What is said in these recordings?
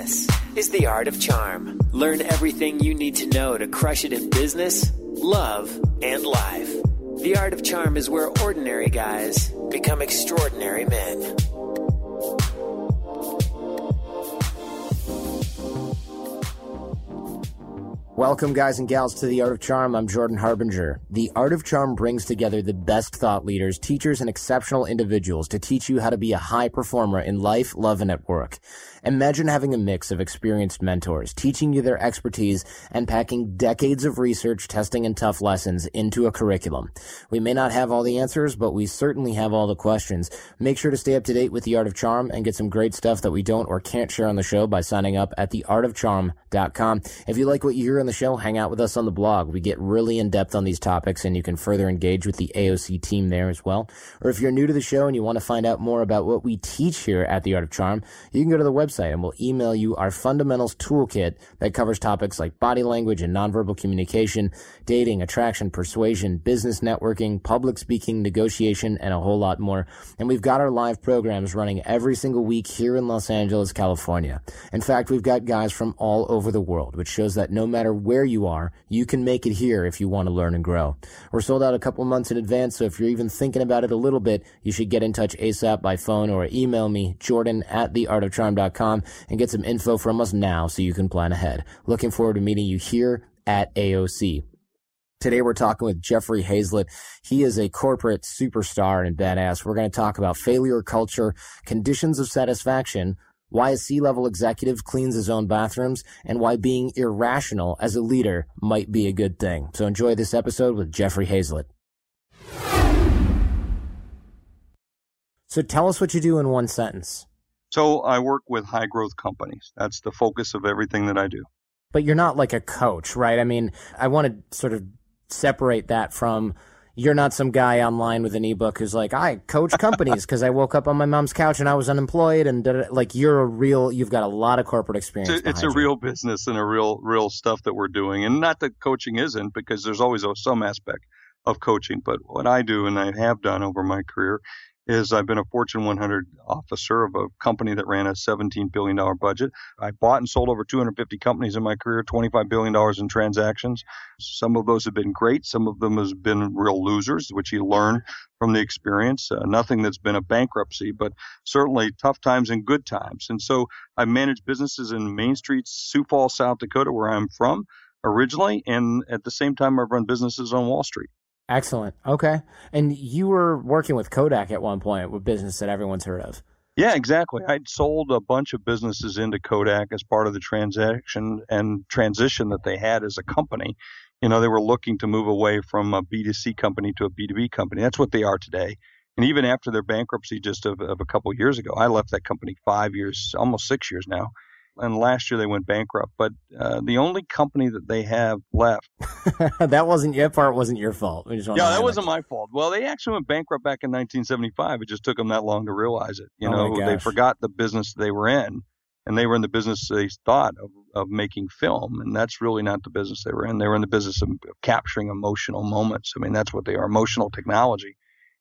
This is The Art of Charm. Learn everything you need to know to crush it in business, love, and life. The Art of Charm is where ordinary guys become extraordinary men. Welcome, guys and gals, to The Art of Charm. I'm Jordan Harbinger. The Art of Charm brings together the best thought leaders, teachers, and exceptional individuals to teach you how to be a high performer in life, love, and at work. Imagine having a mix of experienced mentors, teaching you their expertise and packing decades of research, testing, and tough lessons into a curriculum. We may not have all the answers, but we certainly have all the questions. Make sure to stay up to date with The Art of Charm and get some great stuff that we don't or can't share on the show by signing up at theartofcharm.com. If you like what you hear on the show, hang out with us on the blog. We get really in depth on these topics and you can further engage with the AOC team there as well. Or if you're new to the show and you want to find out more about what we teach here at The Art of Charm, you can go to the website website and we'll email you our fundamentals toolkit that covers topics like body language and nonverbal communication, dating, attraction, persuasion, business networking, public speaking, negotiation, and a whole lot more. And we've got our live programs running every single week here in Los Angeles, California. In fact, we've got guys from all over the world, which shows that no matter where you are, you can make it here if you want to learn and grow. We're sold out a couple months in advance, so if you're even thinking about it a little bit, you should get in touch ASAP by phone or email me, jordan at theartofcharm.com and get some info from us now so you can plan ahead. Looking forward to meeting you here at AOC. Today we're talking with Jeffrey Hayzlett. He is a corporate superstar and badass. We're going to talk about failure culture, conditions of satisfaction, why a C-level executive cleans his own bathrooms, and why being irrational as a leader might be a good thing. So enjoy this episode with Jeffrey Hayzlett. So tell us what you do in one sentence. So I work with high growth companies. That's the focus of everything that I do. But you're not like a coach, right? I mean, I want to sort of separate that from you're not some guy online with an ebook who's like, I coach companies because I woke up on my mom's couch and I was unemployed. And like, you're a real, you've got a lot of corporate experience. It's a, it's a real business and a real, real stuff that we're doing. And not that coaching isn't because there's always uh, some aspect of coaching. But what I do and I have done over my career is I've been a Fortune 100 officer of a company that ran a $17 billion budget. I bought and sold over 250 companies in my career, $25 billion in transactions. Some of those have been great. Some of them have been real losers, which you learn from the experience. Uh, nothing that's been a bankruptcy, but certainly tough times and good times. And so I managed businesses in Main Street, Sioux Falls, South Dakota, where I'm from originally. And at the same time, I've run businesses on Wall Street. Excellent. Okay. And you were working with Kodak at one point, with business that everyone's heard of. Yeah, exactly. I'd sold a bunch of businesses into Kodak as part of the transaction and transition that they had as a company. You know, they were looking to move away from a B2C company to a B2B company. That's what they are today. And even after their bankruptcy just of, of a couple of years ago, I left that company five years, almost six years now and last year they went bankrupt. But uh, the only company that they have left. that wasn't your part. Wasn't your fault. yeah, that wasn't my fault. Well, they actually went bankrupt back in 1975. It just took them that long to realize it. You oh know, they forgot the business they were in, and they were in the business they thought of, of making film, and that's really not the business they were in. They were in the business of capturing emotional moments. I mean, that's what they are, emotional technology.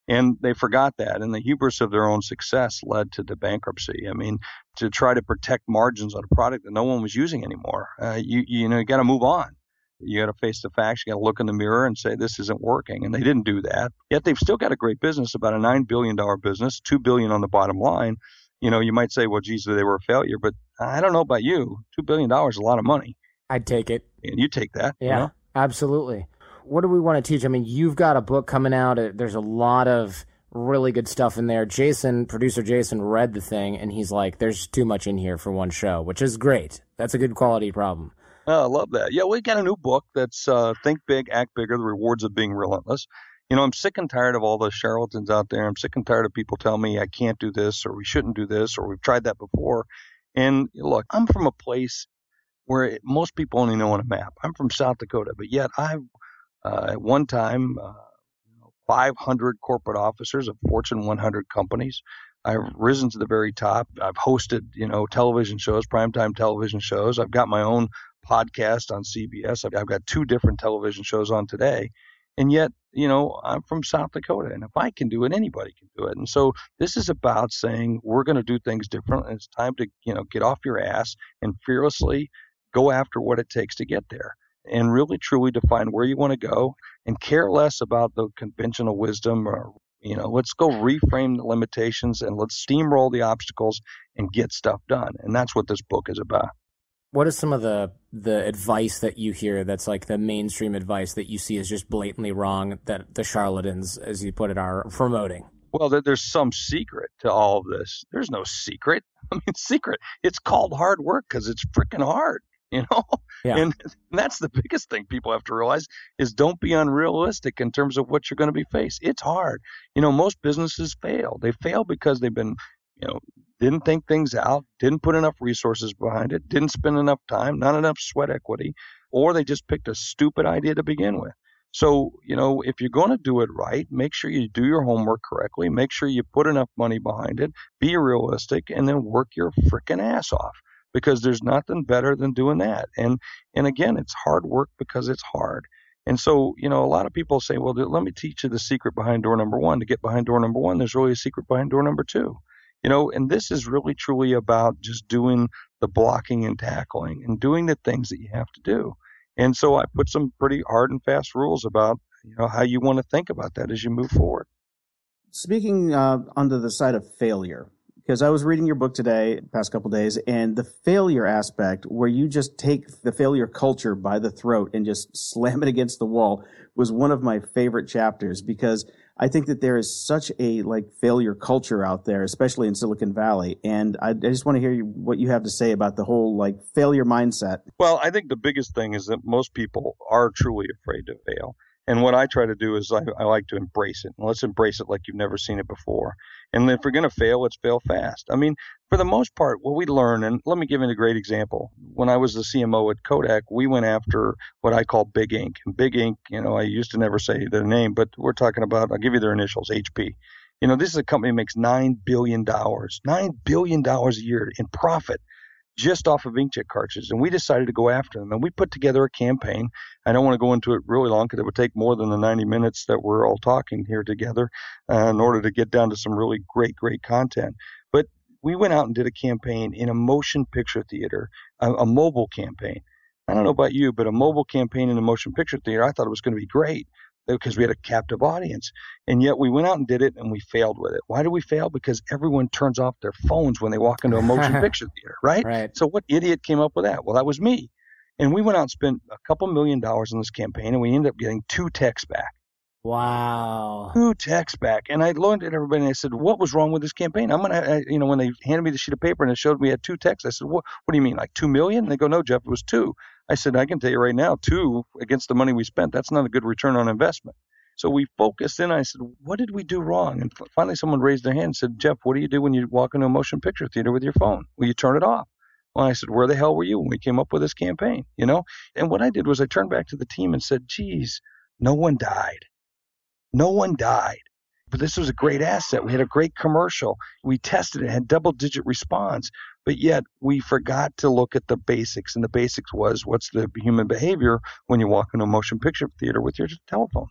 And they forgot that. And the hubris of their own success led to the bankruptcy. I mean, to try to protect margins on a product that no one was using anymore, uh, you, you know, you got to move on. You got to face the facts. You got to look in the mirror and say, this isn't working. And they didn't do that. Yet they've still got a great business, about a $9 billion business, 2 billion on the bottom line. You know, you might say, well, geez, they were a failure, but I don't know about you. $2 billion is a lot of money. I'd take it. And you take that. Yeah, you know? absolutely what do we want to teach? I mean, you've got a book coming out. Uh, there's a lot of really good stuff in there. Jason, producer Jason, read the thing and he's like, "There's too much in here for one show," which is great. That's a good quality problem. Oh, I love that. Yeah, we got a new book that's uh, Think Big, Act Bigger: The Rewards of Being Relentless. You know, I'm sick and tired of all the charlatans out there. I'm sick and tired of people telling me I can't do this or we shouldn't do this or we've tried that before. And look, I'm from a place where most people only know on a map. I'm from South Dakota, but yet I've uh, at one time, uh, 500 corporate officers of Fortune 100 companies. I've risen to the very top. I've hosted, you know, television shows, primetime television shows. I've got my own podcast on CBS. I've, I've got two different television shows on today. And yet, you know, I'm from South Dakota, and if I can do it, anybody can do it. And so this is about saying we're going to do things different. And it's time to, you know, get off your ass and fearlessly go after what it takes to get there and really truly define where you want to go and care less about the conventional wisdom or you know let's go reframe the limitations and let's steamroll the obstacles and get stuff done and that's what this book is about. What is some of the the advice that you hear that's like the mainstream advice that you see is just blatantly wrong that the charlatans as you put it are promoting? Well there's some secret to all of this. There's no secret. I mean secret. It's called hard work because it's freaking hard you know? Yeah. and that's the biggest thing people have to realize is don't be unrealistic in terms of what you're going to be faced. It's hard. You know most businesses fail. They fail because they've been you know didn't think things out didn't put enough resources behind it didn't spend enough time not enough sweat equity or they just picked a stupid idea to begin with. So you know if you're going to do it right make sure you do your homework correctly make sure you put enough money behind it be realistic and then work your freaking ass off because there's nothing better than doing that. And and again, it's hard work because it's hard. And so, you know, a lot of people say, well, let me teach you the secret behind door number one. To get behind door number one, there's really a secret behind door number two. You know, and this is really truly about just doing the blocking and tackling and doing the things that you have to do. And so I put some pretty hard and fast rules about, you know, how you want to think about that as you move forward. Speaking uh, under the side of failure, because I was reading your book today, past couple days, and the failure aspect, where you just take the failure culture by the throat and just slam it against the wall, was one of my favorite chapters because I think that there is such a like failure culture out there, especially in Silicon Valley, and I, I just want to hear you, what you have to say about the whole like failure mindset. Well, I think the biggest thing is that most people are truly afraid to fail. And what I try to do is I, I like to embrace it. let's embrace it like you've never seen it before. And if we're going to fail, let's fail fast. I mean, for the most part, what we learn, and let me give you a great example. When I was the CMO at Kodak, we went after what I call Big Ink. And Big Ink, you know, I used to never say their name, but we're talking about, I'll give you their initials, HP. You know, this is a company that makes $9 billion, $9 billion a year in profit just off of inkjet cartridges, and we decided to go after them. And we put together a campaign. I don't want to go into it really long because it would take more than the 90 minutes that we're all talking here together uh, in order to get down to some really great, great content. But we went out and did a campaign in a motion picture theater, a, a mobile campaign. I don't know about you, but a mobile campaign in a motion picture theater, I thought it was going to be great because we had a captive audience. And yet we went out and did it and we failed with it. Why do we fail? Because everyone turns off their phones when they walk into a motion picture theater, right? right? So what idiot came up with that? Well, that was me. And we went out and spent a couple million dollars on this campaign and we ended up getting two texts back. Wow. Two texts back. And I looked at everybody and I said, what was wrong with this campaign? I'm going to, you know, when they handed me the sheet of paper and it showed me had two texts, I said, what, what do you mean? Like two million? And they go, no, Jeff, it was two. I said, I can tell you right now, two against the money we spent, that's not a good return on investment. So we focused in. I said, what did we do wrong? And finally, someone raised their hand and said, Jeff, what do you do when you walk into a motion picture theater with your phone? Well, you turn it off. Well, I said, where the hell were you when we came up with this campaign? You know? And what I did was I turned back to the team and said, geez, no one died. No one died. But this was a great asset. We had a great commercial. We tested it, had double digit response, but yet we forgot to look at the basics. And the basics was what's the human behavior when you walk into a motion picture theater with your telephone?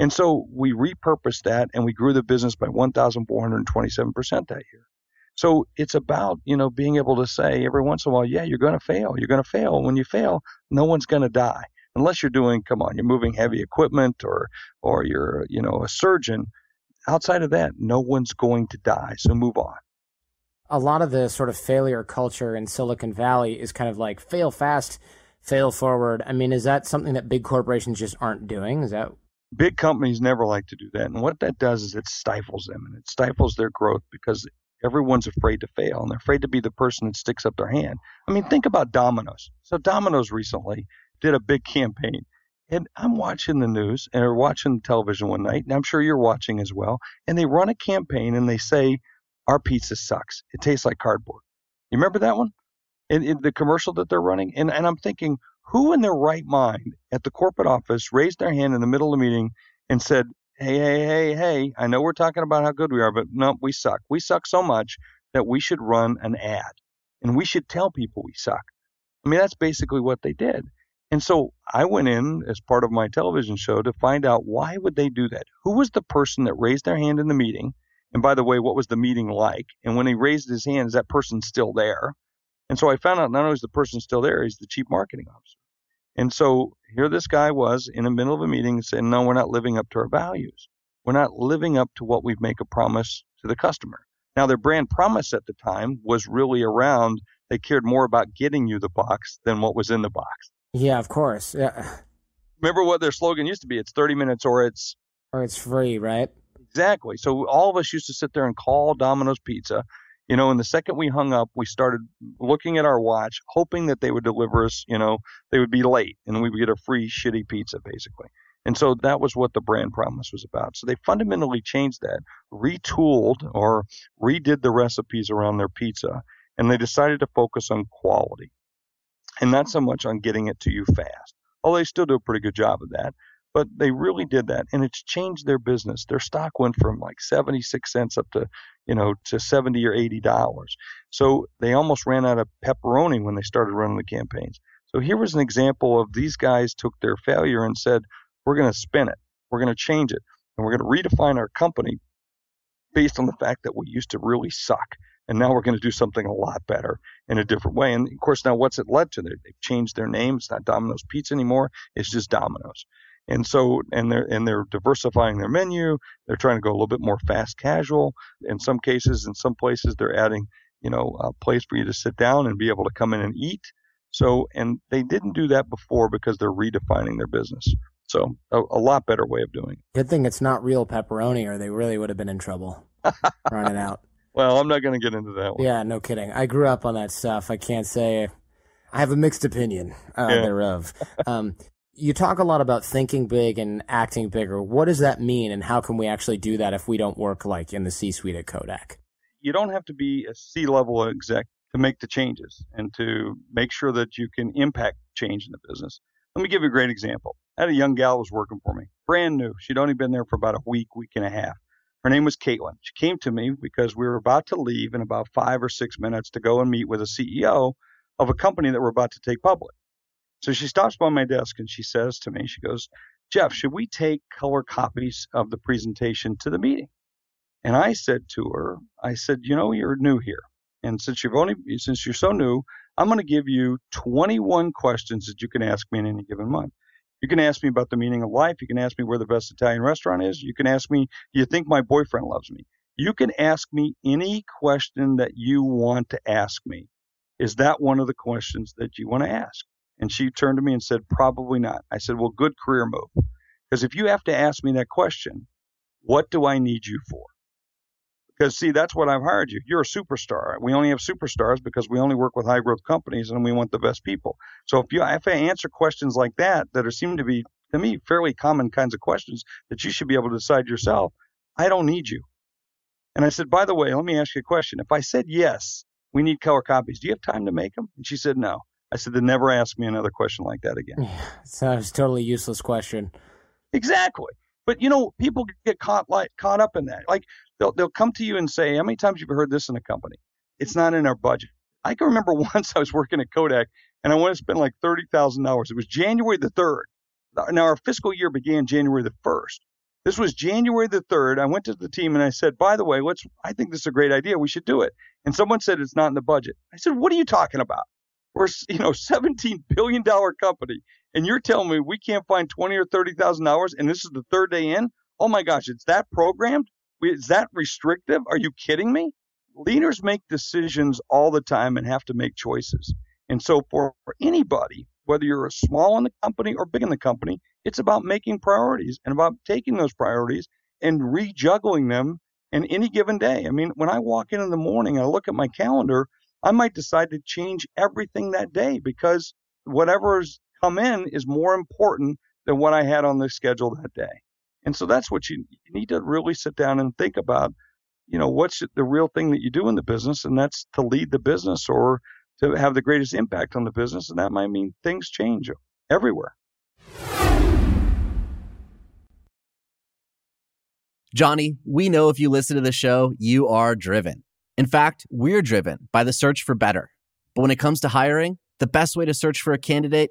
And so we repurposed that and we grew the business by 1,427% that year. So it's about, you know, being able to say every once in a while, yeah, you're going to fail. You're going to fail. When you fail, no one's going to die. Unless you're doing, come on, you're moving heavy equipment or, or you're, you know, a surgeon. Outside of that, no one's going to die. So move on a lot of the sort of failure culture in Silicon Valley is kind of like fail fast, fail forward. I mean, is that something that big corporations just aren't doing? Is that big companies never like to do that. And what that does is it stifles them and it stifles their growth because everyone's afraid to fail and they're afraid to be the person that sticks up their hand. I mean, think about Domino's. So Domino's recently did a big campaign. And I'm watching the news and or watching the television one night, and I'm sure you're watching as well. And they run a campaign and they say, Our pizza sucks. It tastes like cardboard. You remember that one? In, in the commercial that they're running? And and I'm thinking, who in their right mind at the corporate office raised their hand in the middle of the meeting and said, Hey, hey, hey, hey, I know we're talking about how good we are, but no, we suck. We suck so much that we should run an ad and we should tell people we suck. I mean, that's basically what they did. And so I went in as part of my television show to find out why would they do that? Who was the person that raised their hand in the meeting? And by the way, what was the meeting like? And when he raised his hand, is that person still there? And so I found out not only is the person still there, he's the chief marketing officer. And so here this guy was in the middle of a meeting saying, no, we're not living up to our values. We're not living up to what we make a promise to the customer. Now, their brand promise at the time was really around, they cared more about getting you the box than what was in the box. Yeah, of course. Yeah. Remember what their slogan used to be? It's 30 minutes or it's. Or it's free, right? Exactly. So all of us used to sit there and call Domino's Pizza you know, and the second we hung up, we started looking at our watch, hoping that they would deliver us, you know, they would be late and we would get a free shitty pizza, basically. And so that was what the brand promise was about. So they fundamentally changed that, retooled or redid the recipes around their pizza, and they decided to focus on quality and not so much on getting it to you fast. Although they still do a pretty good job of that. But they really did that, and it's changed their business. Their stock went from like 76 cents up to, you know, to 70 or 80 dollars. So they almost ran out of pepperoni when they started running the campaigns. So here was an example of these guys took their failure and said, we're going to spin it, we're going to change it, and we're going to redefine our company based on the fact that we used to really suck. And now we're going to do something a lot better in a different way. And of course, now what's it led to? They've changed their name. It's not Domino's Pizza anymore. It's just Domino's. And so, and they're and they're diversifying their menu. They're trying to go a little bit more fast casual. In some cases, in some places, they're adding, you know, a place for you to sit down and be able to come in and eat. So, and they didn't do that before because they're redefining their business. So, a, a lot better way of doing it. Good thing it's not real pepperoni, or they really would have been in trouble running out. Well, I'm not going to get into that one. Yeah, no kidding. I grew up on that stuff. I can't say I have a mixed opinion uh, yeah. thereof. Um, you talk a lot about thinking big and acting bigger. What does that mean, and how can we actually do that if we don't work like in the C-suite at Kodak? You don't have to be a C-level exec to make the changes and to make sure that you can impact change in the business. Let me give you a great example. I had a young gal was working for me, brand new. She'd only been there for about a week, week and a half. Her name was Katelyn. She came to me because we were about to leave in about five or six minutes to go and meet with a CEO of a company that we're about to take public. So she stops by my desk and she says to me, she goes, Jeff, should we take color copies of the presentation to the meeting? And I said to her, I said, you know, you're new here. And since you've only, since you're so new, I'm going to give you 21 questions that you can ask me in any given month. You can ask me about the meaning of life. You can ask me where the best Italian restaurant is. You can ask me, do you think my boyfriend loves me? You can ask me any question that you want to ask me. Is that one of the questions that you want to ask? And she turned to me and said, Probably not. I said, Well, good career move. Because if you have to ask me that question, what do I need you for? Because, see, that's what I've hired you. You're a superstar. We only have superstars because we only work with high growth companies and we want the best people. So if you if I answer questions like that, that are seem to be, to me, fairly common kinds of questions that you should be able to decide yourself, I don't need you. And I said, By the way, let me ask you a question. If I said yes, we need color copies, do you have time to make them? And she said, No. I said, then never ask me another question like that again. Yeah, sounds totally useless question. Exactly. But you know, people get caught like caught up in that. Like they'll they'll come to you and say, How many times you've you heard this in a company? It's not in our budget. I can remember once I was working at Kodak and I wanted to spend like thirty thousand dollars. It was January the third. Now our fiscal year began January the first. This was January the third. I went to the team and I said, by the way, let's I think this is a great idea. We should do it. And someone said it's not in the budget. I said, What are you talking about? We're you know 17 billion dollar company, and you're telling me we can't find 20 or 30 thousand dollars, and this is the third day in. Oh my gosh, it's that programmed? Is that restrictive? Are you kidding me? Leaders make decisions all the time and have to make choices. And so for, for anybody, whether you're a small in the company or big in the company, it's about making priorities and about taking those priorities and rejuggling them in any given day. I mean, when I walk in in the morning and I look at my calendar, I might decide to change everything that day because whatever's come in is more important than what I had on the schedule that day. And so that's what you, you need to really sit down and think about, you know, what's the real thing that you do in the business, and that's to lead the business or to have the greatest impact on the business, and that might mean things change everywhere. Johnny, we know if you listen to the show, you are driven. In fact, we're driven by the search for better. But when it comes to hiring, the best way to search for a candidate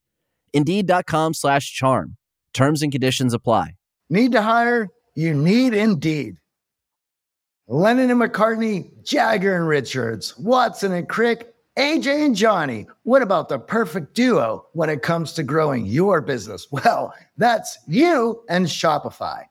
Indeed.com slash charm. Terms and conditions apply. Need to hire? You need Indeed. Lennon and McCartney, Jagger and Richards, Watson and Crick, AJ and Johnny. What about the perfect duo when it comes to growing your business? Well, that's you and Shopify.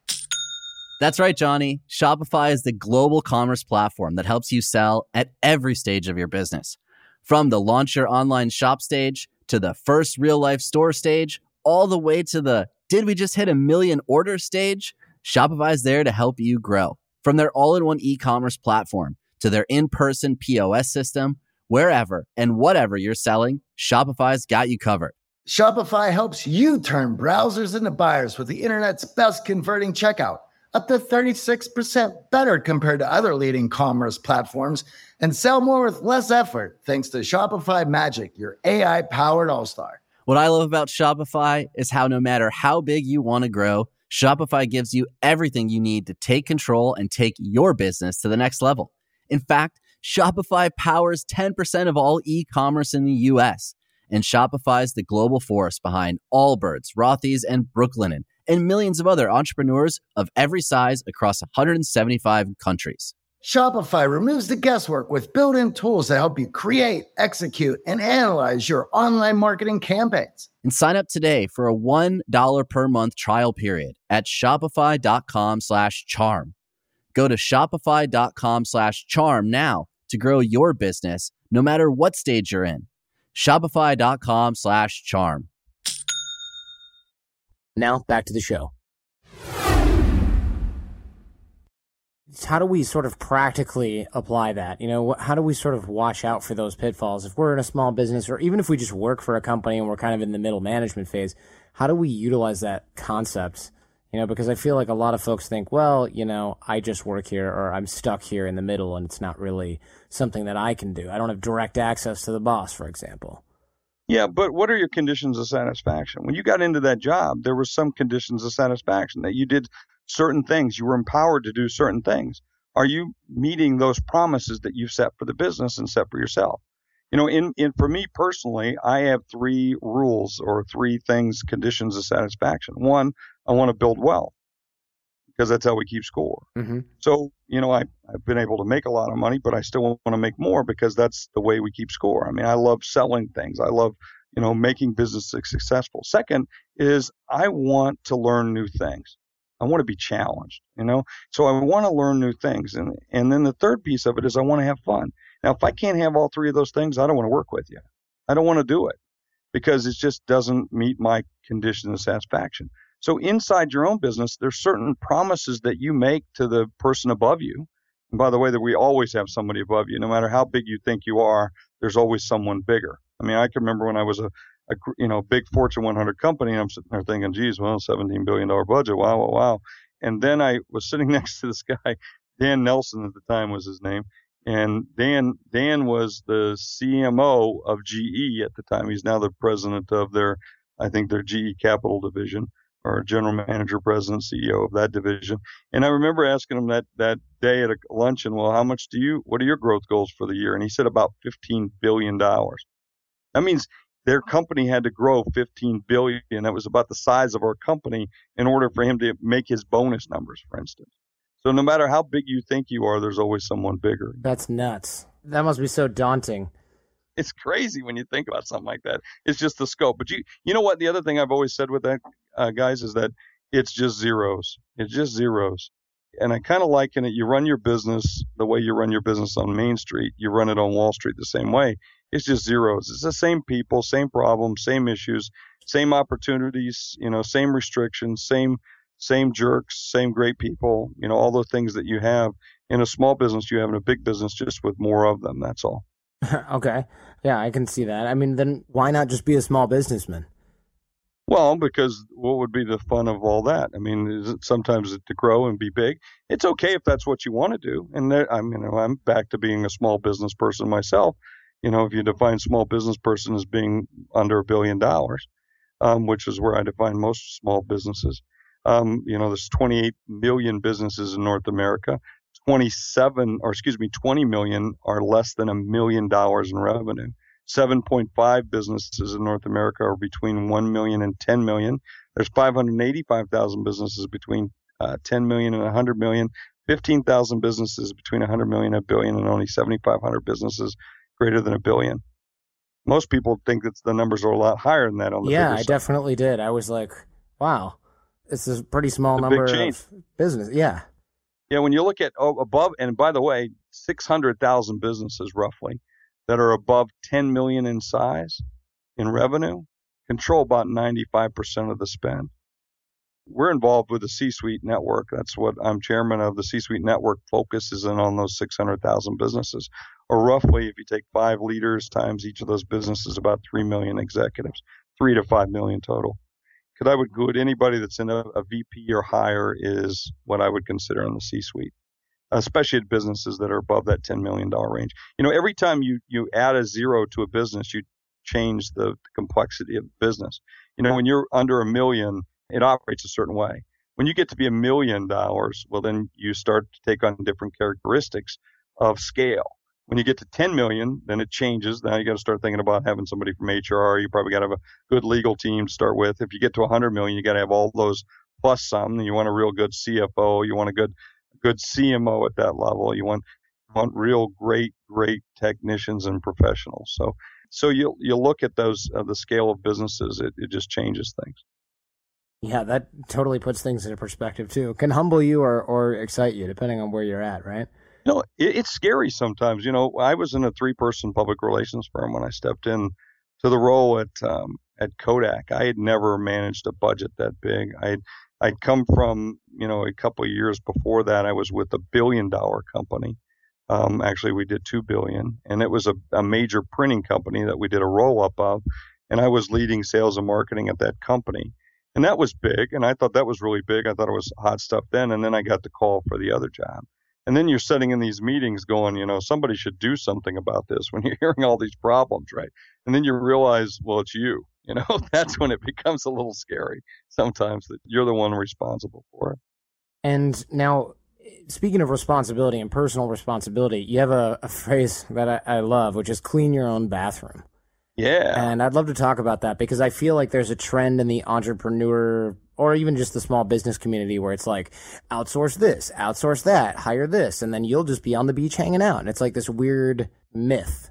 That's right, Johnny. Shopify is the global commerce platform that helps you sell at every stage of your business. From the launch your online shop stage to the first real life store stage, all the way to the did we just hit a million order stage? Shopify's there to help you grow. From their all in one e commerce platform to their in person POS system, wherever and whatever you're selling, Shopify's got you covered. Shopify helps you turn browsers into buyers with the internet's best converting checkout, up to 36% better compared to other leading commerce platforms and sell more with less effort thanks to Shopify Magic, your AI powered all star. What I love about Shopify is how no matter how big you want to grow, Shopify gives you everything you need to take control and take your business to the next level. In fact, Shopify powers 10% of all e commerce in the US. And Shopify is the global force behind Allbirds, Rothy's, and Brooklinen, and millions of other entrepreneurs of every size across 175 countries. Shopify removes the guesswork with built in tools that help you create, execute, and analyze your online marketing campaigns. And sign up today for a $1 per month trial period at shopify.com slash charm. Go to shopify.com slash charm now to grow your business no matter what stage you're in. Shopify.com slash charm. Now back to the show. how do we sort of practically apply that? You know, how do we sort of watch out for those pitfalls? If we're in a small business or even if we just work for a company and we're kind of in the middle management phase, how do we utilize that concept? You know, because I feel like a lot of folks think, well, you know, I just work here or I'm stuck here in the middle and it's not really something that I can do. I don't have direct access to the boss, for example. Yeah, but what are your conditions of satisfaction? When you got into that job, there were some conditions of satisfaction that you did certain things. You were empowered to do certain things. Are you meeting those promises that you've set for the business and set for yourself? You know, in, in for me personally, I have three rules or three things, conditions of satisfaction. One, I want to build wealth because that's how we keep score. Mm-hmm. So, you know, I, I've been able to make a lot of money, but I still want to make more because that's the way we keep score. I mean, I love selling things. I love, you know, making businesses successful. Second is I want to learn new things. I want to be challenged, you know? So I want to learn new things. And, and then the third piece of it is I want to have fun. Now, if I can't have all three of those things, I don't want to work with you. I don't want to do it because it just doesn't meet my condition of satisfaction. So inside your own business, there's certain promises that you make to the person above you. And by the way, that we always have somebody above you. No matter how big you think you are, there's always someone bigger. I mean, I can remember when I was a a you know big Fortune 100 company. And I'm sitting there thinking, geez, well, 17 billion dollar budget, wow, wow, wow. And then I was sitting next to this guy, Dan Henson at the time was his name, and Dan Dan was the CMO of GE at the time. He's now the president of their I think their GE Capital division. Or general manager, president, CEO of that division. And I remember asking him that that day at a luncheon, well, how much do you, what are your growth goals for the year? And he said about $15 billion. That means their company had to grow 15 billion. That was about the size of our company in order for him to make his bonus numbers, for instance. So no matter how big you think you are, there's always someone bigger. That's nuts. That must be so daunting. It's crazy when you think about something like that. It's just the scope. But you, you know what? The other thing I've always said with that, uh, guys, is that it's just zeros. It's just zeros. And I kind of liken it. You run your business the way you run your business on Main Street. You run it on Wall Street the same way. It's just zeros. It's the same people, same problems, same issues, same opportunities. You know, same restrictions, same same jerks, same great people, you know, all the things that you have in a small business, you have in a big business, just with more of them. That's all. okay. Yeah, I can see that. I mean, then why not just be a small businessman? Well, because what would be the fun of all that? I mean, is it sometimes to grow and be big? It's okay if that's what you want to do. And there, I mean, I'm back to being a small business person myself. You know, if you define small business person as being under a billion dollars, um, which is where I define most small businesses, um, you know, there's 28 million businesses in North America. 27, or excuse me, 20 million are less than a million dollars in revenue. 7.5 businesses in North America are between 1 million and 10 million. There's 585,000 businesses between uh, 10 million and 100 million. 15,000 businesses between 100 million and a billion, and only 7,500 businesses greater than a billion. Most people think that the numbers are a lot higher than that on the Yeah, I definitely did. I was like, wow, it's a pretty small number of business. Yeah. Yeah, when you look at oh, above, and by the way, 600,000 businesses roughly that are above 10 million in size in revenue control about 95% of the spend. We're involved with the C-suite network. That's what I'm chairman of. The C-suite network focuses in on those 600,000 businesses, or roughly, if you take five leaders times each of those businesses, about three million executives, three to five million total because I would good anybody that's in a, a, VP or higher is what I would consider in the C-suite, especially at businesses that are above that $10 million range. You know, every time you you add a zero to a business, you change the complexity of business. You know, when you're under a million, it operates a certain way. When you get to be a million dollars, well, then you start to take on different characteristics of scale. When you get to 10 million, then it changes. Now you got to start thinking about having somebody from HR. You probably got to have a good legal team to start with. If you get to 100 million, you got to have all those plus some. You want a real good CFO. You want a good good CMO at that level. You want want real great great technicians and professionals. So so you you look at those uh, the scale of businesses. It it just changes things. Yeah, that totally puts things into perspective too. Can humble you or or excite you depending on where you're at, right? You know, it, it's scary sometimes. You know, I was in a three-person public relations firm when I stepped in to the role at um, at Kodak. I had never managed a budget that big. I I'd come from you know a couple of years before that. I was with a billion-dollar company. Um, actually, we did two billion, and it was a, a major printing company that we did a roll-up of, and I was leading sales and marketing at that company. And that was big, and I thought that was really big. I thought it was hot stuff then, and then I got the call for the other job. And then you're sitting in these meetings going, you know, somebody should do something about this when you're hearing all these problems, right? And then you realize, well, it's you. You know, that's when it becomes a little scary sometimes that you're the one responsible for it. And now, speaking of responsibility and personal responsibility, you have a, a phrase that I, I love, which is clean your own bathroom. Yeah. And I'd love to talk about that because I feel like there's a trend in the entrepreneur or even just the small business community where it's like outsource this, outsource that, hire this, and then you'll just be on the beach hanging out. And it's like this weird myth.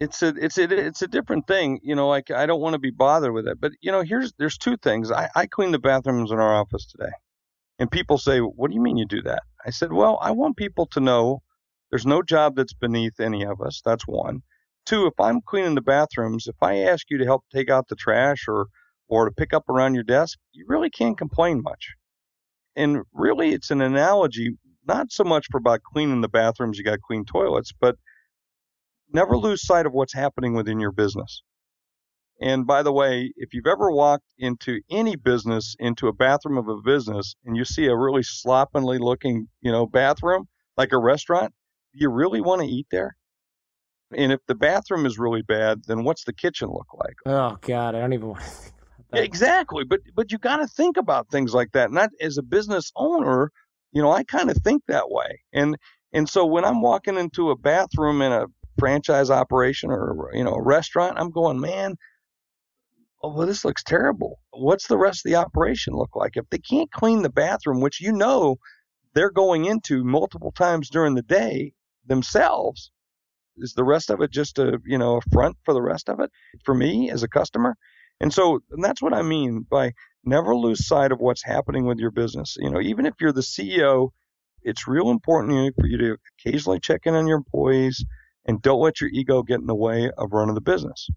It's a it's a it's a different thing, you know. Like I don't want to be bothered with it, but you know, here's there's two things. I I clean the bathrooms in our office today, and people say, "What do you mean you do that?" I said, "Well, I want people to know there's no job that's beneath any of us. That's one. Two, if I'm cleaning the bathrooms, if I ask you to help take out the trash or or to pick up around your desk, you really can't complain much. And really, it's an analogy, not so much for about cleaning the bathrooms, you got clean toilets, but never lose sight of what's happening within your business. And by the way, if you've ever walked into any business, into a bathroom of a business, and you see a really sloppily looking, you know, bathroom, like a restaurant, do you really want to eat there? And if the bathroom is really bad, then what's the kitchen look like? Oh God, I don't even want to think Yeah, exactly. But but you got to think about things like that. Not as a business owner, you know, I kind of think that way. And and so when I'm walking into a bathroom in a franchise operation or you know a restaurant, I'm going, man, oh, well, this looks terrible. What's the rest of the operation look like? If they can't clean the bathroom, which you know they're going into multiple times during the day themselves, is the rest of it just a you know a front for the rest of it for me as a customer? And so and that's what I mean by never lose sight of what's happening with your business. You know, even if you're the CEO, it's real important for you to occasionally check in on your employees and don't let your ego get in the way of running the business.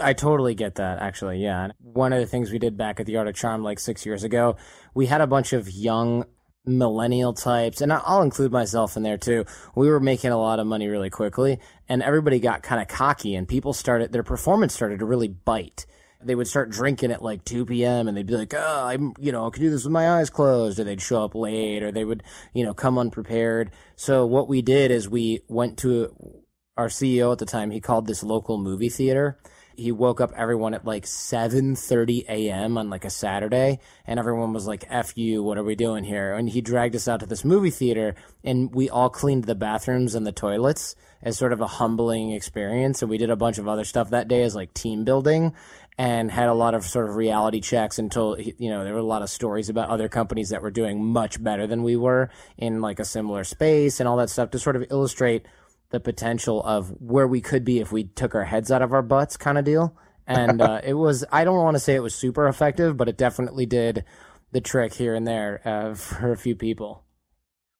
I totally get that, actually. Yeah. One of the things we did back at the Art of Charm like six years ago, we had a bunch of young millennial types, and I'll include myself in there too. We were making a lot of money really quickly, and everybody got kind of cocky, and people started, their performance started to really bite. They would start drinking at like 2 p.m. and they'd be like, oh, I'm, you know, I can do this with my eyes closed. Or they'd show up late or they would, you know, come unprepared. So what we did is we went to our CEO at the time. He called this local movie theater he woke up everyone at like 7:30 a.m. on like a Saturday and everyone was like F you what are we doing here and he dragged us out to this movie theater and we all cleaned the bathrooms and the toilets as sort of a humbling experience and we did a bunch of other stuff that day as like team building and had a lot of sort of reality checks until you know there were a lot of stories about other companies that were doing much better than we were in like a similar space and all that stuff to sort of illustrate the potential of where we could be if we took our heads out of our butts kind of deal. And uh, it was, I don't want to say it was super effective, but it definitely did the trick here and there uh, for a few people.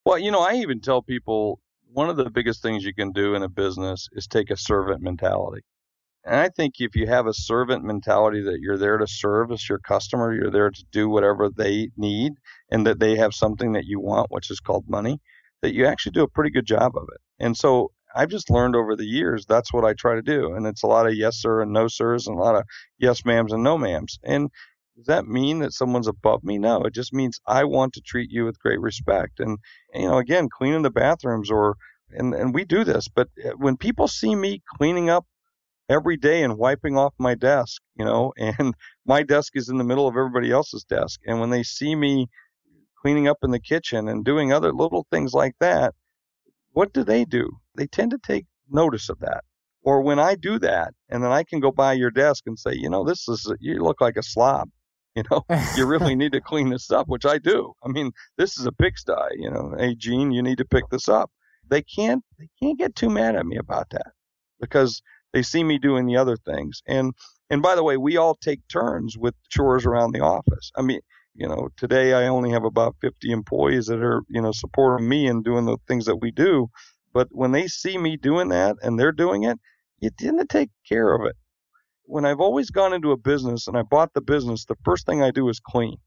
Well, you know, I even tell people one of the biggest things you can do in a business is take a servant mentality. And I think if you have a servant mentality that you're there to service your customer, you're there to do whatever they need, and that they have something that you want, which is called money, that you actually do a pretty good job of it. And so I've just learned over the years that's what I try to do. And it's a lot of yes, sir, and no, sirs, and a lot of yes, ma'ams, and no, ma'ams. And does that mean that someone's above me? No, it just means I want to treat you with great respect. And, you know, again, cleaning the bathrooms or, and, and we do this, but uh, when people see me cleaning up every day and wiping off my desk, you know, and my desk is in the middle of everybody else's desk. And when they see me cleaning up in the kitchen and doing other little things like that, what do they do? They tend to take notice of that. Or when I do that, and then I can go by your desk and say, you know, this is, you look like a slob. You know, you really need to clean this up, which I do. I mean, this is a pigsty. You know, hey, Gene, you need to pick this up. They can't, they can't get too mad at me about that because they see me doing the other things. And, and by the way, we all take turns with chores around the office. I mean, you know, today I only have about 50 employees that are, you know, supporting me and doing the things that we do. But when they see me doing that and they're doing it, you tend to take care of it. When I've always gone into a business and I bought the business, the first thing I do is clean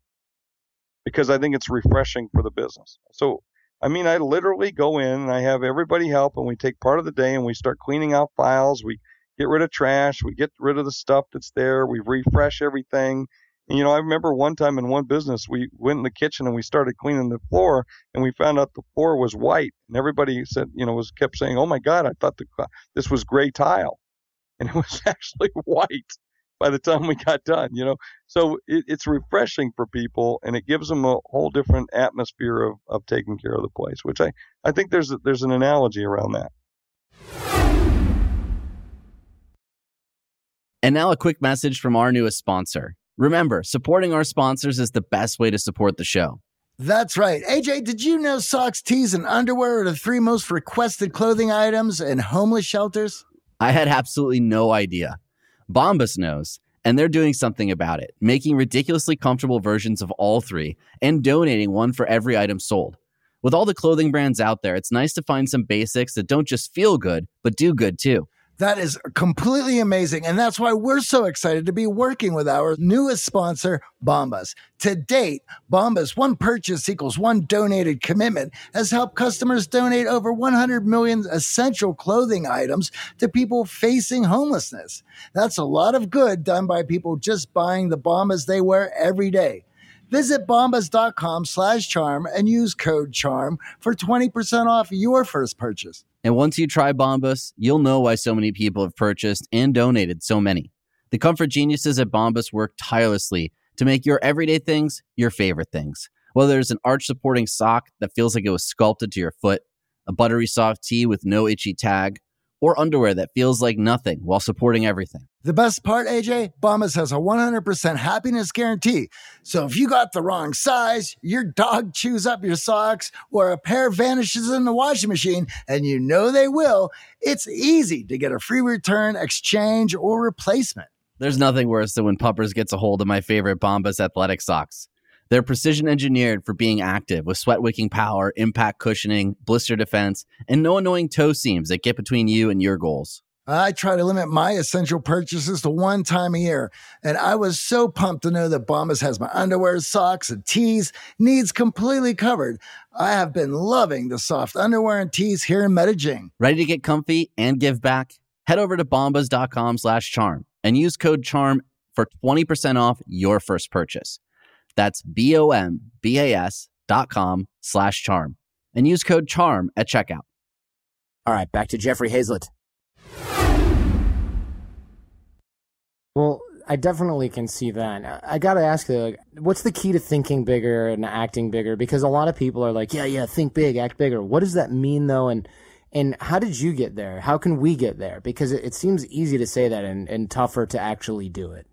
because I think it's refreshing for the business. So, I mean, I literally go in and I have everybody help and we take part of the day and we start cleaning out files. We get rid of trash. We get rid of the stuff that's there. We refresh everything and, you know, I remember one time in one business, we went in the kitchen and we started cleaning the floor, and we found out the floor was white, and everybody said, you know, was kept saying, "Oh my God, I thought the, this was gray tile," and it was actually white by the time we got done. You know, so it, it's refreshing for people, and it gives them a whole different atmosphere of, of taking care of the place, which I I think there's a, there's an analogy around that. And now a quick message from our newest sponsor. Remember, supporting our sponsors is the best way to support the show. That's right. AJ, did you know socks, tees, and underwear are the three most requested clothing items in homeless shelters? I had absolutely no idea. Bombas knows, and they're doing something about it, making ridiculously comfortable versions of all three and donating one for every item sold. With all the clothing brands out there, it's nice to find some basics that don't just feel good, but do good too. That is completely amazing. And that's why we're so excited to be working with our newest sponsor, Bombas. To date, Bombas, one purchase equals one donated commitment, has helped customers donate over 100 million essential clothing items to people facing homelessness. That's a lot of good done by people just buying the Bombas they wear every day. Visit bombas.com slash charm and use code charm for 20% off your first purchase. And once you try Bombas, you'll know why so many people have purchased and donated so many. The comfort geniuses at Bombas work tirelessly to make your everyday things your favorite things. Whether it's an arch supporting sock that feels like it was sculpted to your foot, a buttery soft tee with no itchy tag, or underwear that feels like nothing while supporting everything. The best part, AJ, Bombas has a 100% happiness guarantee. So if you got the wrong size, your dog chews up your socks, or a pair vanishes in the washing machine, and you know they will, it's easy to get a free return, exchange, or replacement. There's nothing worse than when Puppers gets a hold of my favorite Bombas athletic socks. They're precision engineered for being active with sweat wicking power, impact cushioning, blister defense, and no annoying toe seams that get between you and your goals. I try to limit my essential purchases to one time a year, and I was so pumped to know that Bombas has my underwear, socks, and tees needs completely covered. I have been loving the soft underwear and tees here in Medellin. Ready to get comfy and give back? Head over to bombas.com slash charm and use code CHARM for 20% off your first purchase. That's B-O-M-B-A-S dot com slash charm and use code charm at checkout. All right, back to Jeffrey Hayzlett. Well, I definitely can see that. I got to ask you, what's the key to thinking bigger and acting bigger? Because a lot of people are like, yeah, yeah, think big, act bigger. What does that mean though? And, and how did you get there? How can we get there? Because it, it seems easy to say that and, and tougher to actually do it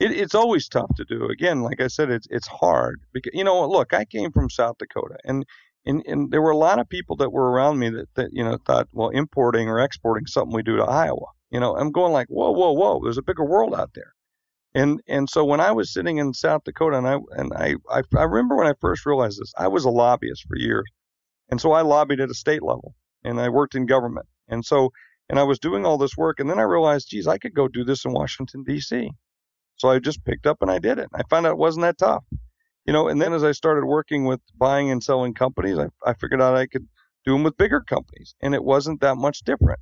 it, it's always tough to do. Again, like I said, it's it's hard because you know, look, I came from South Dakota, and and and there were a lot of people that were around me that that you know thought, well, importing or exporting something we do to Iowa. You know, I'm going like, whoa, whoa, whoa, there's a bigger world out there. And and so when I was sitting in South Dakota, and I and I I, I remember when I first realized this, I was a lobbyist for years, and so I lobbied at a state level, and I worked in government, and so and I was doing all this work, and then I realized, geez, I could go do this in Washington D.C. So I just picked up and I did it. I found out it wasn't that tough. You know, and then as I started working with buying and selling companies, I, I figured out I could do them with bigger companies and it wasn't that much different.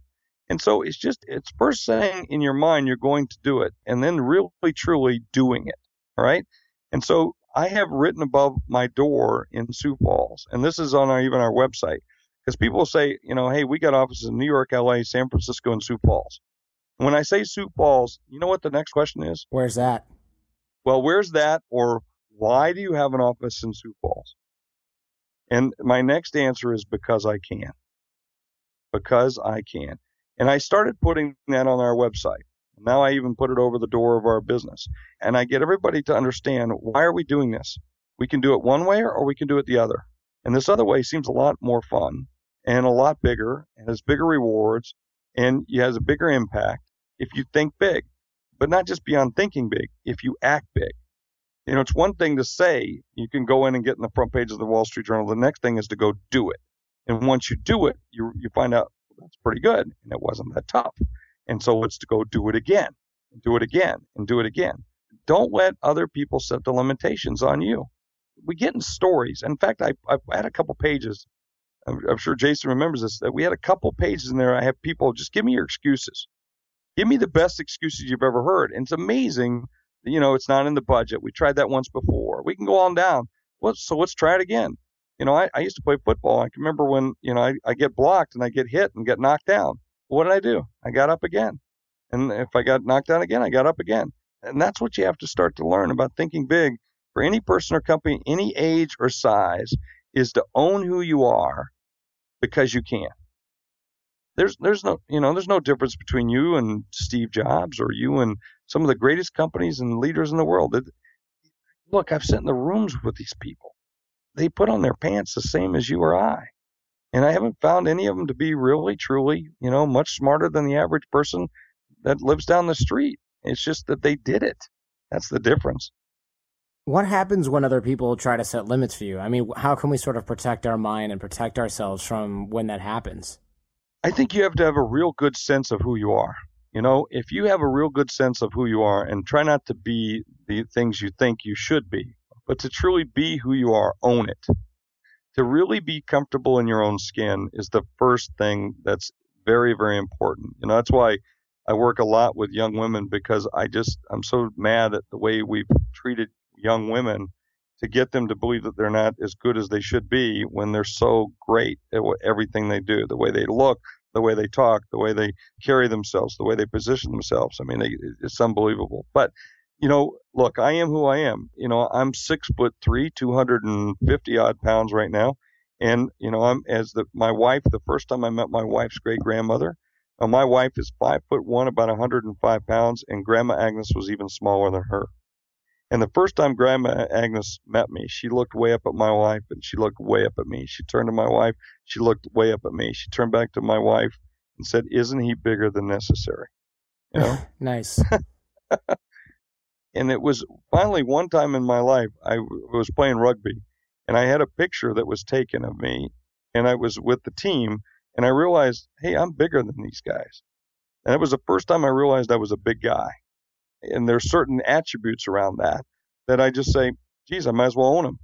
And so it's just, it's first saying in your mind you're going to do it and then really truly doing it. All right. And so I have written above my door in Sioux Falls, and this is on our, even our website, because people say, you know, hey, we got offices in New York, LA, San Francisco, and Sioux Falls. When I say Sioux Falls, you know what the next question is? Where's that? Well, where's that? Or why do you have an office in Sioux Falls? And my next answer is because I can. Because I can. And I started putting that on our website. Now I even put it over the door of our business. And I get everybody to understand why are we doing this? We can do it one way or we can do it the other. And this other way seems a lot more fun and a lot bigger and has bigger rewards and it has a bigger impact if you think big, but not just beyond thinking big, if you act big. You know, it's one thing to say you can go in and get in the front page of the Wall Street Journal. The next thing is to go do it. And once you do it, you, you find out that's pretty good and it wasn't that tough. And so it's to go do it again, do it again, and do it again. Don't let other people set the limitations on you. We get in stories. In fact, I, I had a couple pages. I'm, I'm sure Jason remembers this. That we had a couple pages in there. I have people just give me your excuses. Give me the best excuses you've ever heard. And it's amazing, you know, it's not in the budget. We tried that once before. We can go on down. Well, so let's try it again. You know, I, I used to play football. I can remember when, you know, I, I get blocked and I get hit and get knocked down. What did I do? I got up again. And if I got knocked down again, I got up again. And that's what you have to start to learn about thinking big for any person or company, any age or size, is to own who you are because you can there's there's no you know there's no difference between you and Steve Jobs or you and some of the greatest companies and leaders in the world. It, look, I've sat in the rooms with these people. They put on their pants the same as you or I. And I haven't found any of them to be really, truly, you know, much smarter than the average person that lives down the street. It's just that they did it. That's the difference. What happens when other people try to set limits for you? I mean, how can we sort of protect our mind and protect ourselves from when that happens? I think you have to have a real good sense of who you are. You know, if you have a real good sense of who you are and try not to be the things you think you should be, but to truly be who you are, own it. To really be comfortable in your own skin is the first thing that's very, very important. You know, that's why I work a lot with young women because I just, I'm so mad at the way we've treated young women to get them to believe that they're not as good as they should be when they're so great at everything they do, the way they look, the way they talk, the way they carry themselves, the way they position themselves. I mean, they, it's unbelievable. But you know, look, I am who I am. You know, I'm six foot three, 250 odd pounds right now. And, you know, I'm as the, my wife, the first time I met my wife's great grandmother, uh, my wife is five foot one, about 105 pounds, and Grandma Agnes was even smaller than her. And the first time Grandma Agnes met me, she looked way up at my wife and she looked way up at me. She turned to my wife, she looked way up at me. She turned back to my wife and said, Isn't he bigger than necessary? You know? nice. and it was finally one time in my life I was playing rugby and I had a picture that was taken of me and I was with the team and I realized, hey, I'm bigger than these guys. And it was the first time I realized I was a big guy. And there's certain attributes around that that I just say, geez, I might as well own them.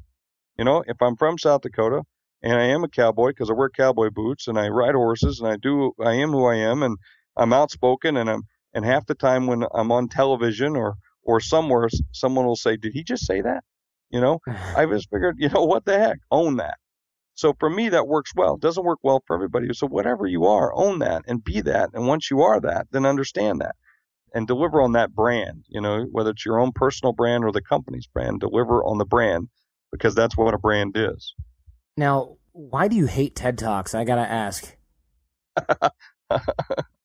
You know, if I'm from South Dakota and I am a cowboy because I wear cowboy boots and I ride horses and I do, I am who I am and I'm outspoken and I'm, and half the time when I'm on television or or somewhere someone will say, "Did he just say that?" You know, I just figured, you know, what the heck, own that. So for me, that works well. It doesn't work well for everybody. So whatever you are, own that and be that. And once you are that, then understand that and deliver on that brand. You know, whether it's your own personal brand or the company's brand, deliver on the brand because that's what a brand is. Now, why do you hate TED Talks? I gotta ask.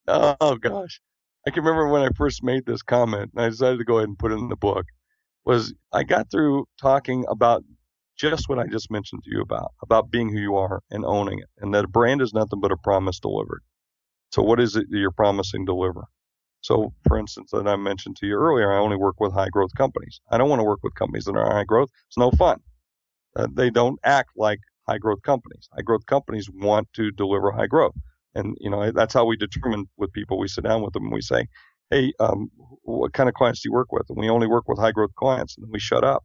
oh gosh, I can remember when I first made this comment, and I decided to go ahead and put it in the book. Was I got through talking about just what I just mentioned to you about about being who you are and owning it, and that a brand is nothing but a promise delivered. So, what is it that you're promising to deliver? So, for instance, that I mentioned to you earlier, I only work with high growth companies. I don't want to work with companies that are high growth. It's no fun. Uh, they don't act like high growth companies. High growth companies want to deliver high growth. And, you know, that's how we determine with people. We sit down with them and we say, hey, um, what kind of clients do you work with? And we only work with high growth clients. And then we shut up.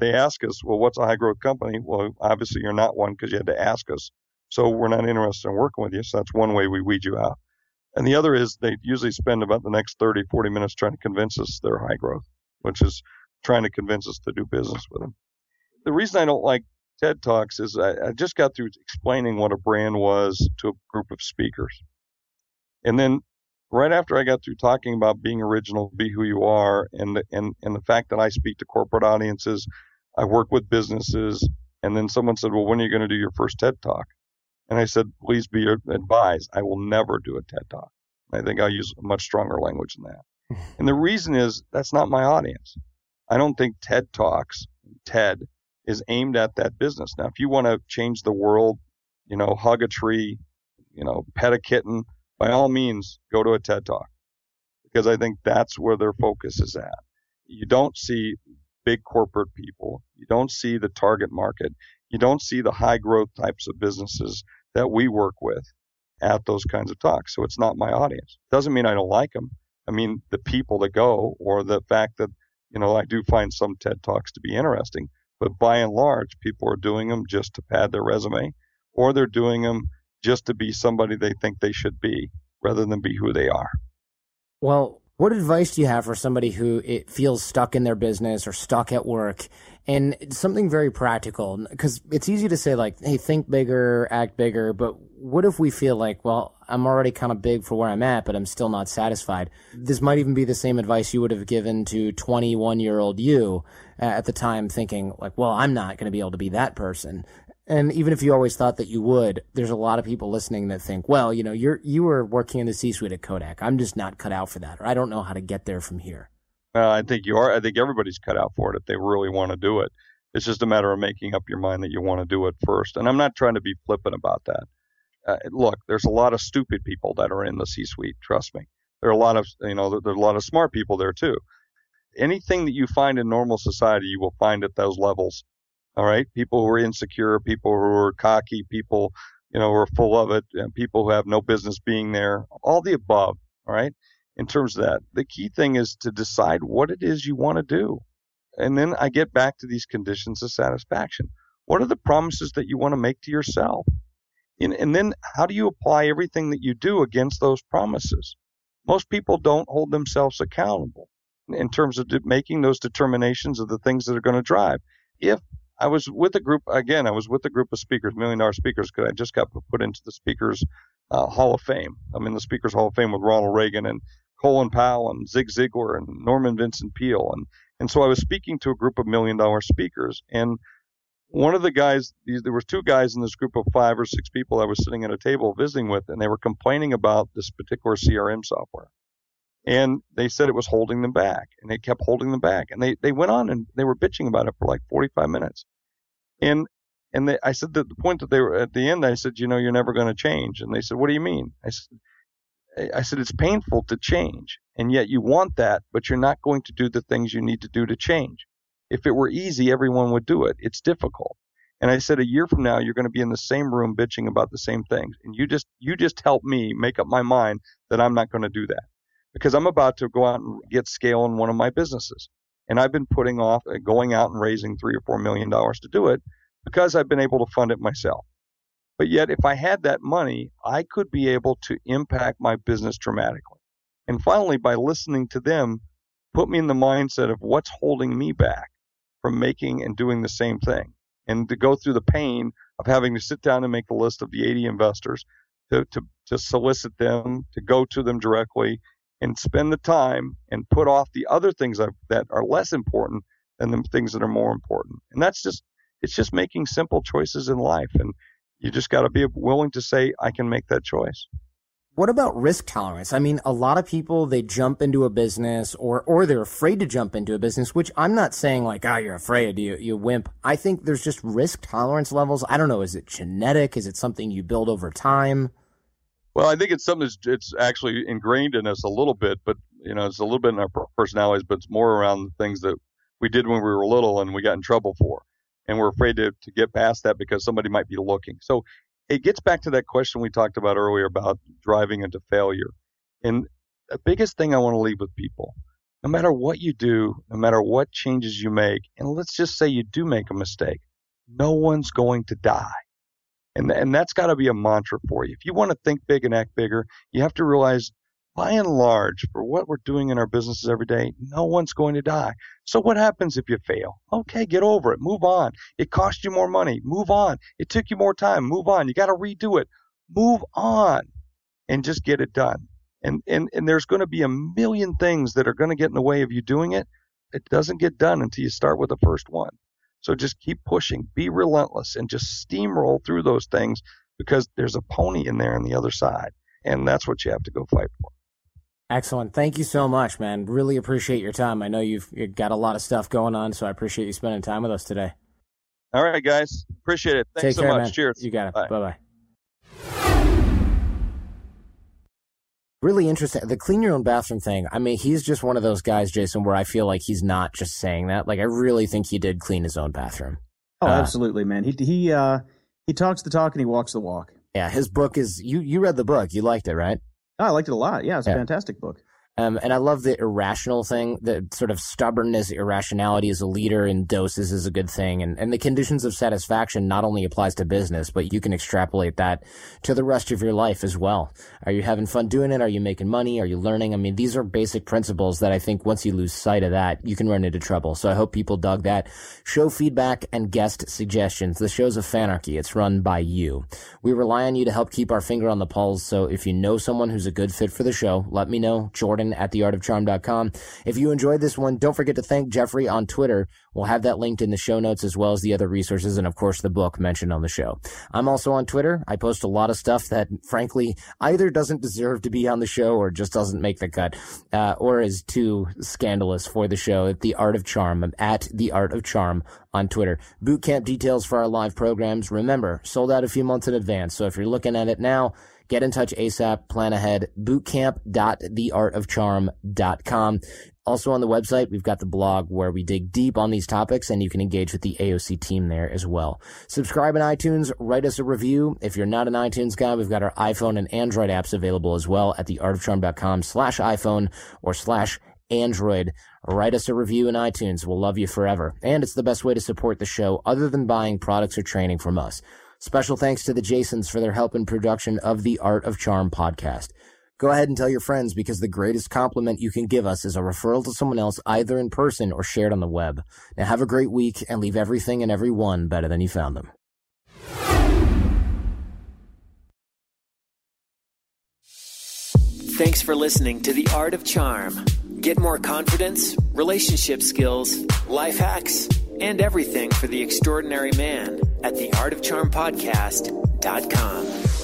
They ask us, well, what's a high growth company? Well, obviously you're not one because you had to ask us. So we're not interested in working with you. So that's one way we weed you out. And the other is they usually spend about the next 30, 40 minutes trying to convince us they're high growth, which is trying to convince us to do business with them. The reason I don't like TED Talks is I, I, just got through explaining what a brand was to a group of speakers. And then right after I got through talking about being original, be who you are, and the, and, and the fact that I speak to corporate audiences, I work with businesses, and then someone said, well, when are you going to do your first TED Talk? And I said, please be advised, I will never do a TED Talk. I think I'll use much stronger language than that. and the reason is that's not my audience. I don't think TED Talks, TED, is aimed at that business. Now, if you want to change the world, you know, hug a tree, you know, pet a kitten, by all means, go to a TED Talk because I think that's where their focus is at. You don't see big corporate people. You don't see the target market. You don't see the high growth types of businesses that we work with at those kinds of talks. So it's not my audience. Doesn't mean I don't like them. I mean, the people that go or the fact that, you know, I do find some TED Talks to be interesting, but by and large, people are doing them just to pad their resume, or they're doing them just to be somebody they think they should be rather than be who they are. Well, what advice do you have for somebody who it feels stuck in their business or stuck at work and something very practical? Because it's easy to say, like, hey, think bigger, act bigger. But what if we feel like, well, I'm already kind of big for where I'm at, but I'm still not satisfied? This might even be the same advice you would have given to 21 year old you at the time, thinking, like, well, I'm not going to be able to be that person. And even if you always thought that you would, there's a lot of people listening that think, well, you know, you're you were working in the C-suite at Kodak. I'm just not cut out for that, or I don't know how to get there from here. I think you are. I think everybody's cut out for it if they really want to do it. It's just a matter of making up your mind that you want to do it first. And I'm not trying to be flippant about that. Uh, look, there's a lot of stupid people that are in the C-suite. Trust me. There are a lot of you know there's a lot of smart people there too. Anything that you find in normal society, you will find at those levels all right. People who are insecure, people who are cocky, people, you know, who are full of it, and people who have no business being there, all the above. All right. In terms of that, the key thing is to decide what it is you want to do. And then I get back to these conditions of satisfaction. What are the promises that you want to make to yourself? And, and then how do you apply everything that you do against those promises? Most people don't hold themselves accountable in terms of making those determinations of the things that are going to drive. If I was with a group again. I was with a group of speakers, million dollar speakers, because I just got put into the speakers uh, Hall of Fame. I'm in the Speakers Hall of Fame with Ronald Reagan and Colin Powell and Zig Ziglar and Norman Vincent Peale. And, and so I was speaking to a group of million dollar speakers. And one of the guys, there was two guys in this group of five or six people I was sitting at a table visiting with, and they were complaining about this particular CRM software. And they said it was holding them back, and they kept holding them back. And they, they went on and they were bitching about it for like 45 minutes. And and they, I said that the point that they were at the end, I said, you know, you're never going to change. And they said, what do you mean? I said, I said, it's painful to change, and yet you want that, but you're not going to do the things you need to do to change. If it were easy, everyone would do it. It's difficult. And I said, a year from now, you're going to be in the same room bitching about the same things. And you just, you just help me make up my mind that I'm not going to do that because I'm about to go out and get scale in one of my businesses. And I've been putting off uh, going out and raising three or four million dollars to do it because I've been able to fund it myself. But yet, if I had that money, I could be able to impact my business dramatically. And finally, by listening to them, put me in the mindset of what's holding me back from making and doing the same thing and to go through the pain of having to sit down and make a list of the 80 investors to, to, to solicit them, to go to them directly and spend the time and put off the other things that are less important than the things that are more important. And that's just, it's just making simple choices in life. And you just got to be willing to say, I can make that choice. What about risk tolerance? I mean, a lot of people, they jump into a business or, or they're afraid to jump into a business, which I'm not saying like, ah, oh, you're afraid, you, you wimp. I think there's just risk tolerance levels. I don't know. Is it genetic? Is it something you build over time? Well, I think it's something that's it's actually ingrained in us a little bit, but you know, it's a little bit in our personalities, but it's more around the things that we did when we were little and we got in trouble for. And we're afraid to, to get past that because somebody might be looking. So it gets back to that question we talked about earlier about driving into failure. And the biggest thing I want to leave with people, no matter what you do, no matter what changes you make, and let's just say you do make a mistake, no one's going to die. And, and that's got to be a mantra for you. If you want to think big and act bigger, you have to realize by and large, for what we're doing in our businesses every day, no one's going to die. So what happens if you fail? Okay, get over it. Move on. It cost you more money. Move on. It took you more time. Move on. You got to redo it. Move on and just get it done. And, and, and there's going to be a million things that are going to get in the way of you doing it. It doesn't get done until you start with the first one. So just keep pushing, be relentless, and just steamroll through those things because there's a pony in there on the other side. And that's what you have to go fight for. Excellent. Thank you so much, man. Really appreciate your time. I know you've, you've got a lot of stuff going on, so I appreciate you spending time with us today. All right, guys. Appreciate it. Thanks Take so care, much. Man. Cheers. You got it. Bye bye. Really interesting. The clean your own bathroom thing. I mean, he's just one of those guys, Jason, where I feel like he's not just saying that. Like, I really think he did clean his own bathroom. Oh, uh, absolutely, man. He he uh he talks the talk and he walks the walk. Yeah, his book is you. You read the book. You liked it, right? Oh, I liked it a lot. Yeah, it's a fantastic book. Um, and I love the irrational thing, the sort of stubbornness, irrationality as a leader in doses is a good thing. And, and the conditions of satisfaction not only applies to business, but you can extrapolate that to the rest of your life as well. Are you having fun doing it? Are you making money? Are you learning? I mean, these are basic principles that I think once you lose sight of that, you can run into trouble. So I hope people dug that. Show feedback and guest suggestions. The show's a fanarchy. It's run by you. We rely on you to help keep our finger on the pulse. So if you know someone who's a good fit for the show, let me know. Jordan at theartofcharm.com. If you enjoyed this one, don't forget to thank Jeffrey on Twitter. We'll have that linked in the show notes as well as the other resources and of course the book mentioned on the show. I'm also on Twitter. I post a lot of stuff that frankly either doesn't deserve to be on the show or just doesn't make the cut, uh, or is too scandalous for the show at the Art of Charm. I'm at the Art of Charm on Twitter. Boot camp details for our live programs. Remember, sold out a few months in advance. So if you're looking at it now, Get in touch ASAP, plan ahead, bootcamp.theartofcharm.com. Also on the website, we've got the blog where we dig deep on these topics and you can engage with the AOC team there as well. Subscribe in iTunes, write us a review. If you're not an iTunes guy, we've got our iPhone and Android apps available as well at theartofcharm.com slash iPhone or slash Android. Write us a review in iTunes. We'll love you forever. And it's the best way to support the show other than buying products or training from us. Special thanks to the Jasons for their help in production of the Art of Charm podcast. Go ahead and tell your friends because the greatest compliment you can give us is a referral to someone else either in person or shared on the web. Now have a great week and leave everything and everyone better than you found them. Thanks for listening to The Art of Charm. Get more confidence, relationship skills, life hacks, and everything for the extraordinary man at theartofcharmpodcast.com.